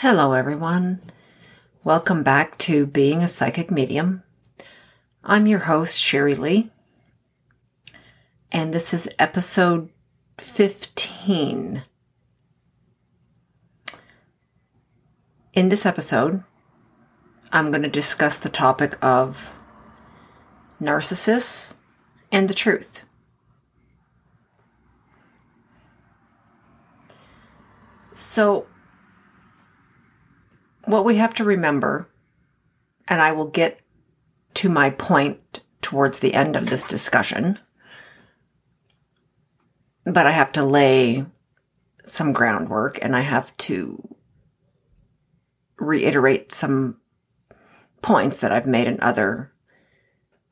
Hello, everyone. Welcome back to Being a Psychic Medium. I'm your host, Sherry Lee, and this is episode 15. In this episode, I'm going to discuss the topic of narcissists and the truth. So, what we have to remember, and I will get to my point towards the end of this discussion, but I have to lay some groundwork and I have to reiterate some points that I've made in other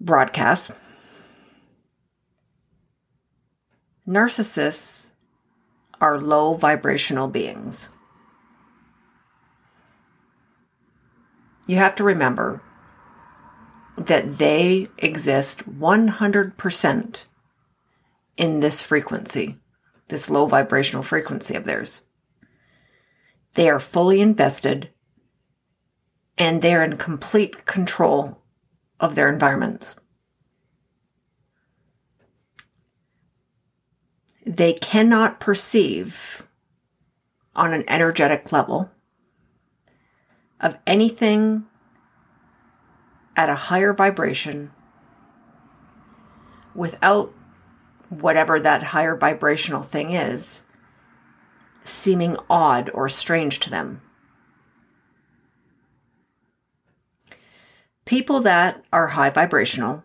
broadcasts. Narcissists are low vibrational beings. You have to remember that they exist 100% in this frequency, this low vibrational frequency of theirs. They are fully invested and they're in complete control of their environments. They cannot perceive on an energetic level of anything at a higher vibration without whatever that higher vibrational thing is seeming odd or strange to them. People that are high vibrational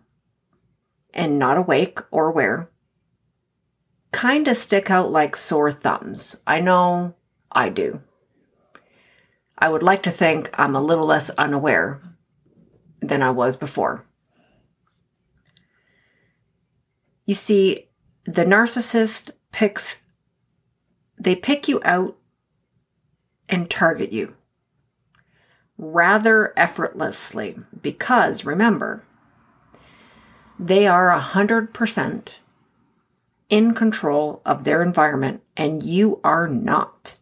and not awake or aware kind of stick out like sore thumbs. I know I do. I would like to think I'm a little less unaware than I was before. You see, the narcissist picks, they pick you out and target you rather effortlessly because remember, they are 100% in control of their environment and you are not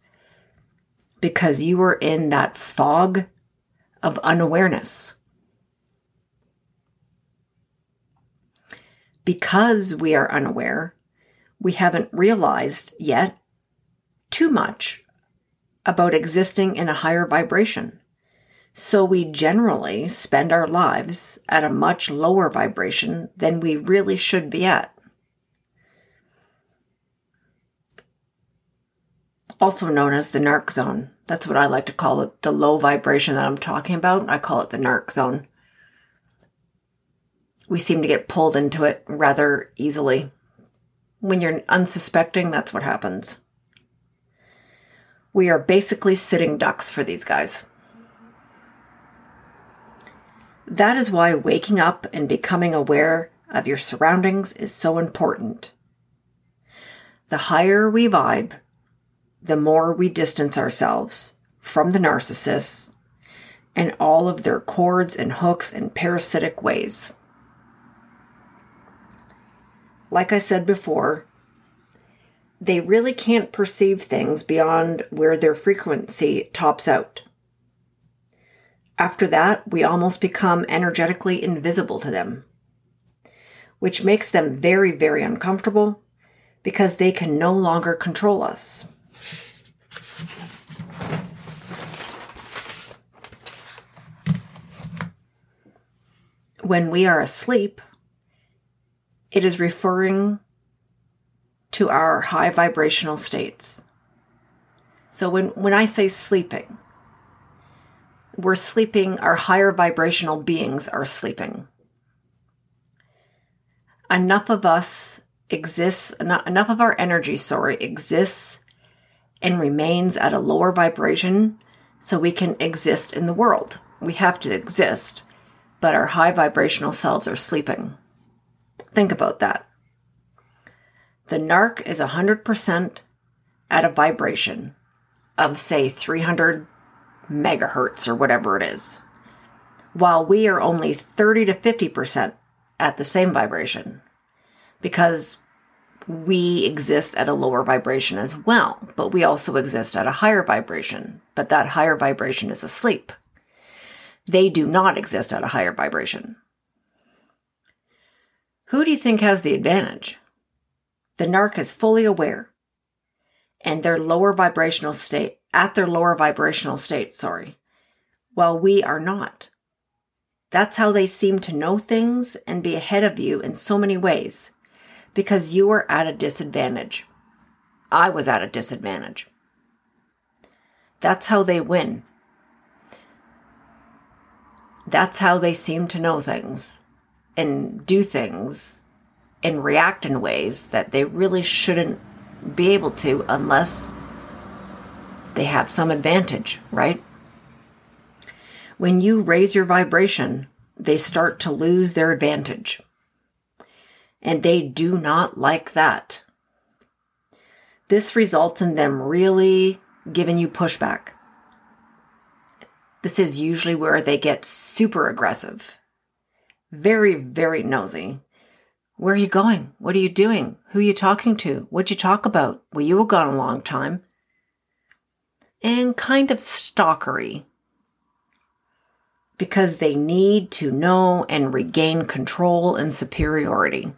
because you were in that fog of unawareness. Because we are unaware, we haven't realized yet too much about existing in a higher vibration. So we generally spend our lives at a much lower vibration than we really should be at. Also known as the narc zone. That's what I like to call it. The low vibration that I'm talking about. I call it the narc zone. We seem to get pulled into it rather easily. When you're unsuspecting, that's what happens. We are basically sitting ducks for these guys. That is why waking up and becoming aware of your surroundings is so important. The higher we vibe, the more we distance ourselves from the narcissists and all of their cords and hooks and parasitic ways. Like I said before, they really can't perceive things beyond where their frequency tops out. After that, we almost become energetically invisible to them, which makes them very, very uncomfortable because they can no longer control us. When we are asleep, it is referring to our high vibrational states. So when, when I say sleeping, we're sleeping, our higher vibrational beings are sleeping. Enough of us exists, enough of our energy, sorry, exists and remains at a lower vibration so we can exist in the world. We have to exist but our high vibrational selves are sleeping. Think about that. The narc is 100% at a vibration of, say, 300 megahertz or whatever it is, while we are only 30 to 50% at the same vibration because we exist at a lower vibration as well, but we also exist at a higher vibration. But that higher vibration is asleep. They do not exist at a higher vibration. Who do you think has the advantage? The narc is fully aware and their lower vibrational state, at their lower vibrational state, sorry, while we are not. That's how they seem to know things and be ahead of you in so many ways because you are at a disadvantage. I was at a disadvantage. That's how they win. That's how they seem to know things and do things and react in ways that they really shouldn't be able to unless they have some advantage, right? When you raise your vibration, they start to lose their advantage. And they do not like that. This results in them really giving you pushback. This is usually where they get super aggressive, very, very nosy. Where are you going? What are you doing? Who are you talking to? What'd you talk about? Well, you were gone a long time. And kind of stalkery. Because they need to know and regain control and superiority.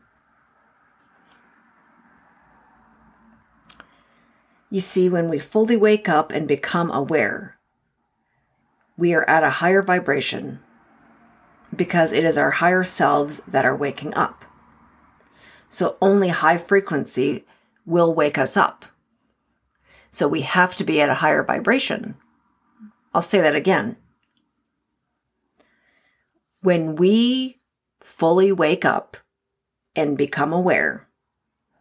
You see, when we fully wake up and become aware, we are at a higher vibration because it is our higher selves that are waking up. So only high frequency will wake us up. So we have to be at a higher vibration. I'll say that again. When we fully wake up and become aware,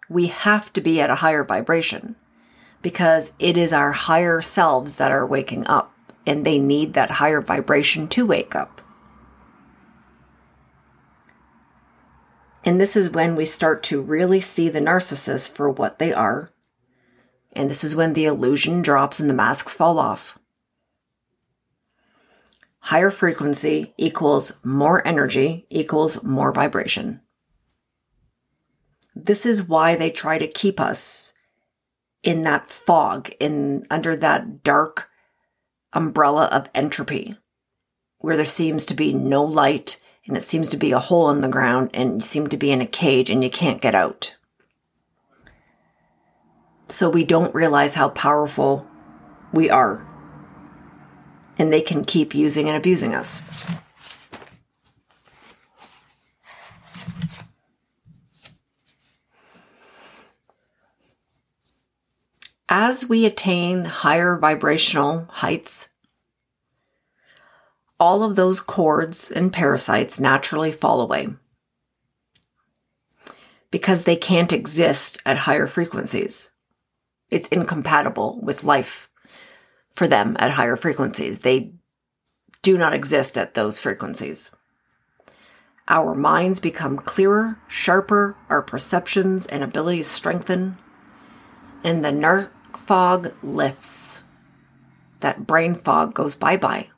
we have to be at a higher vibration because it is our higher selves that are waking up and they need that higher vibration to wake up. And this is when we start to really see the narcissist for what they are. And this is when the illusion drops and the masks fall off. Higher frequency equals more energy equals more vibration. This is why they try to keep us in that fog, in under that dark umbrella of entropy, where there seems to be no light and it seems to be a hole in the ground and you seem to be in a cage and you can't get out. So we don't realize how powerful we are. And they can keep using and abusing us. As we attain higher vibrational heights, all of those cords and parasites naturally fall away because they can't exist at higher frequencies. It's incompatible with life for them at higher frequencies. They do not exist at those frequencies. Our minds become clearer, sharper, our perceptions and abilities strengthen, and the narc fog lifts. That brain fog goes bye bye.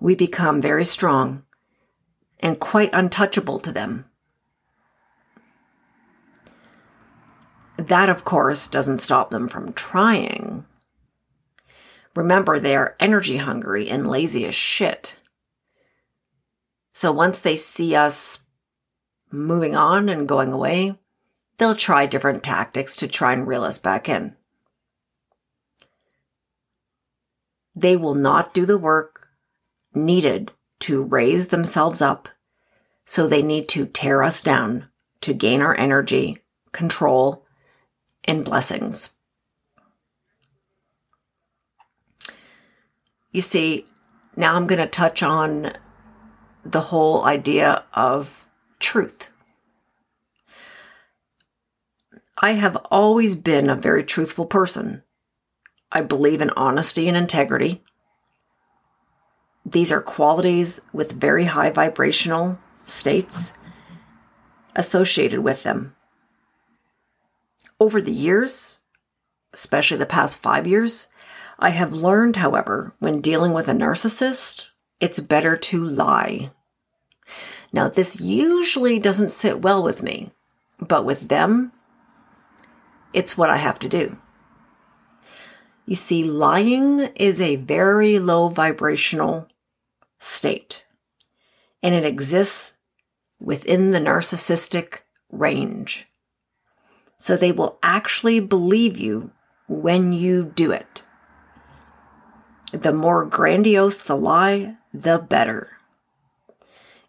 We become very strong and quite untouchable to them. That, of course, doesn't stop them from trying. Remember, they are energy hungry and lazy as shit. So once they see us moving on and going away, they'll try different tactics to try and reel us back in. They will not do the work needed to raise themselves up, so they need to tear us down to gain our energy, control, and blessings. You see, now I'm going to touch on the whole idea of truth. I have always been a very truthful person. I believe in honesty and integrity. These are qualities with very high vibrational states associated with them. Over the years, especially the past five years, I have learned, however, when dealing with a narcissist, it's better to lie. Now, this usually doesn't sit well with me, but with them, it's what I have to do. You see, lying is a very low vibrational state, and it exists within the narcissistic range. So they will actually believe you when you do it. The more grandiose the lie, the better.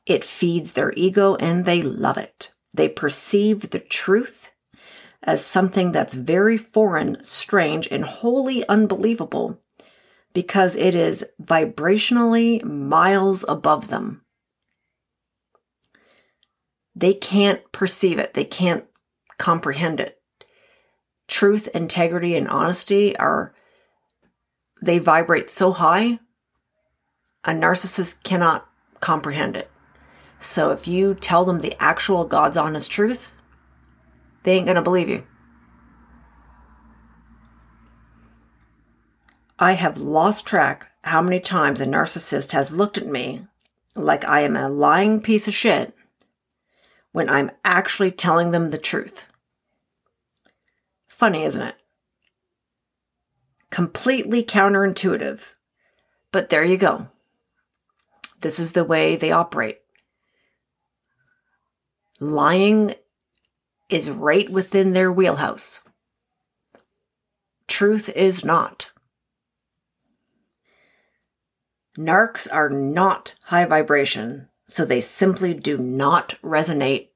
It feeds their ego and they love it. They perceive the truth as something that's very foreign, strange, and wholly unbelievable because it is vibrationally miles above them. They can't perceive it. They can't comprehend it. Truth, integrity, and honesty are, they vibrate so high, a narcissist cannot comprehend it. So if you tell them the actual God's honest truth, they ain't going to believe you. I have lost track how many times a narcissist has looked at me like I am a lying piece of shit when I'm actually telling them the truth. Funny, isn't it? Completely counterintuitive. But there you go. This is the way they operate. Lying is right within their wheelhouse. Truth is not. Narcs are not high vibration, so they simply do not resonate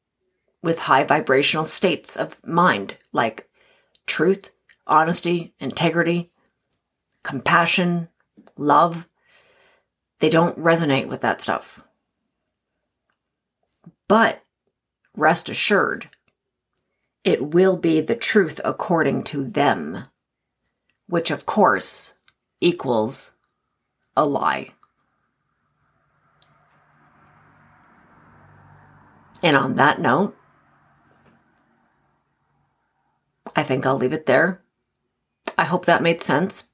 with high vibrational states of mind like truth, honesty, integrity, compassion, love. They don't resonate with that stuff. But rest assured, it will be the truth according to them, which of course equals a lie. And on that note, I think I'll leave it there. I hope that made sense.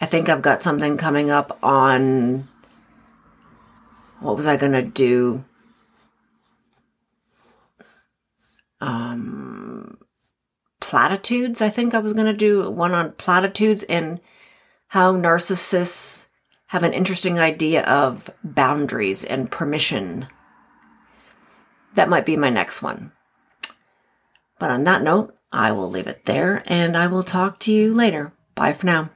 I think I've got something coming up on what was I going to do? Um, platitudes. I think I was going to do one on platitudes and how narcissists have an interesting idea of boundaries and permission. That might be my next one. But on that note, I will leave it there and I will talk to you later. Bye for now.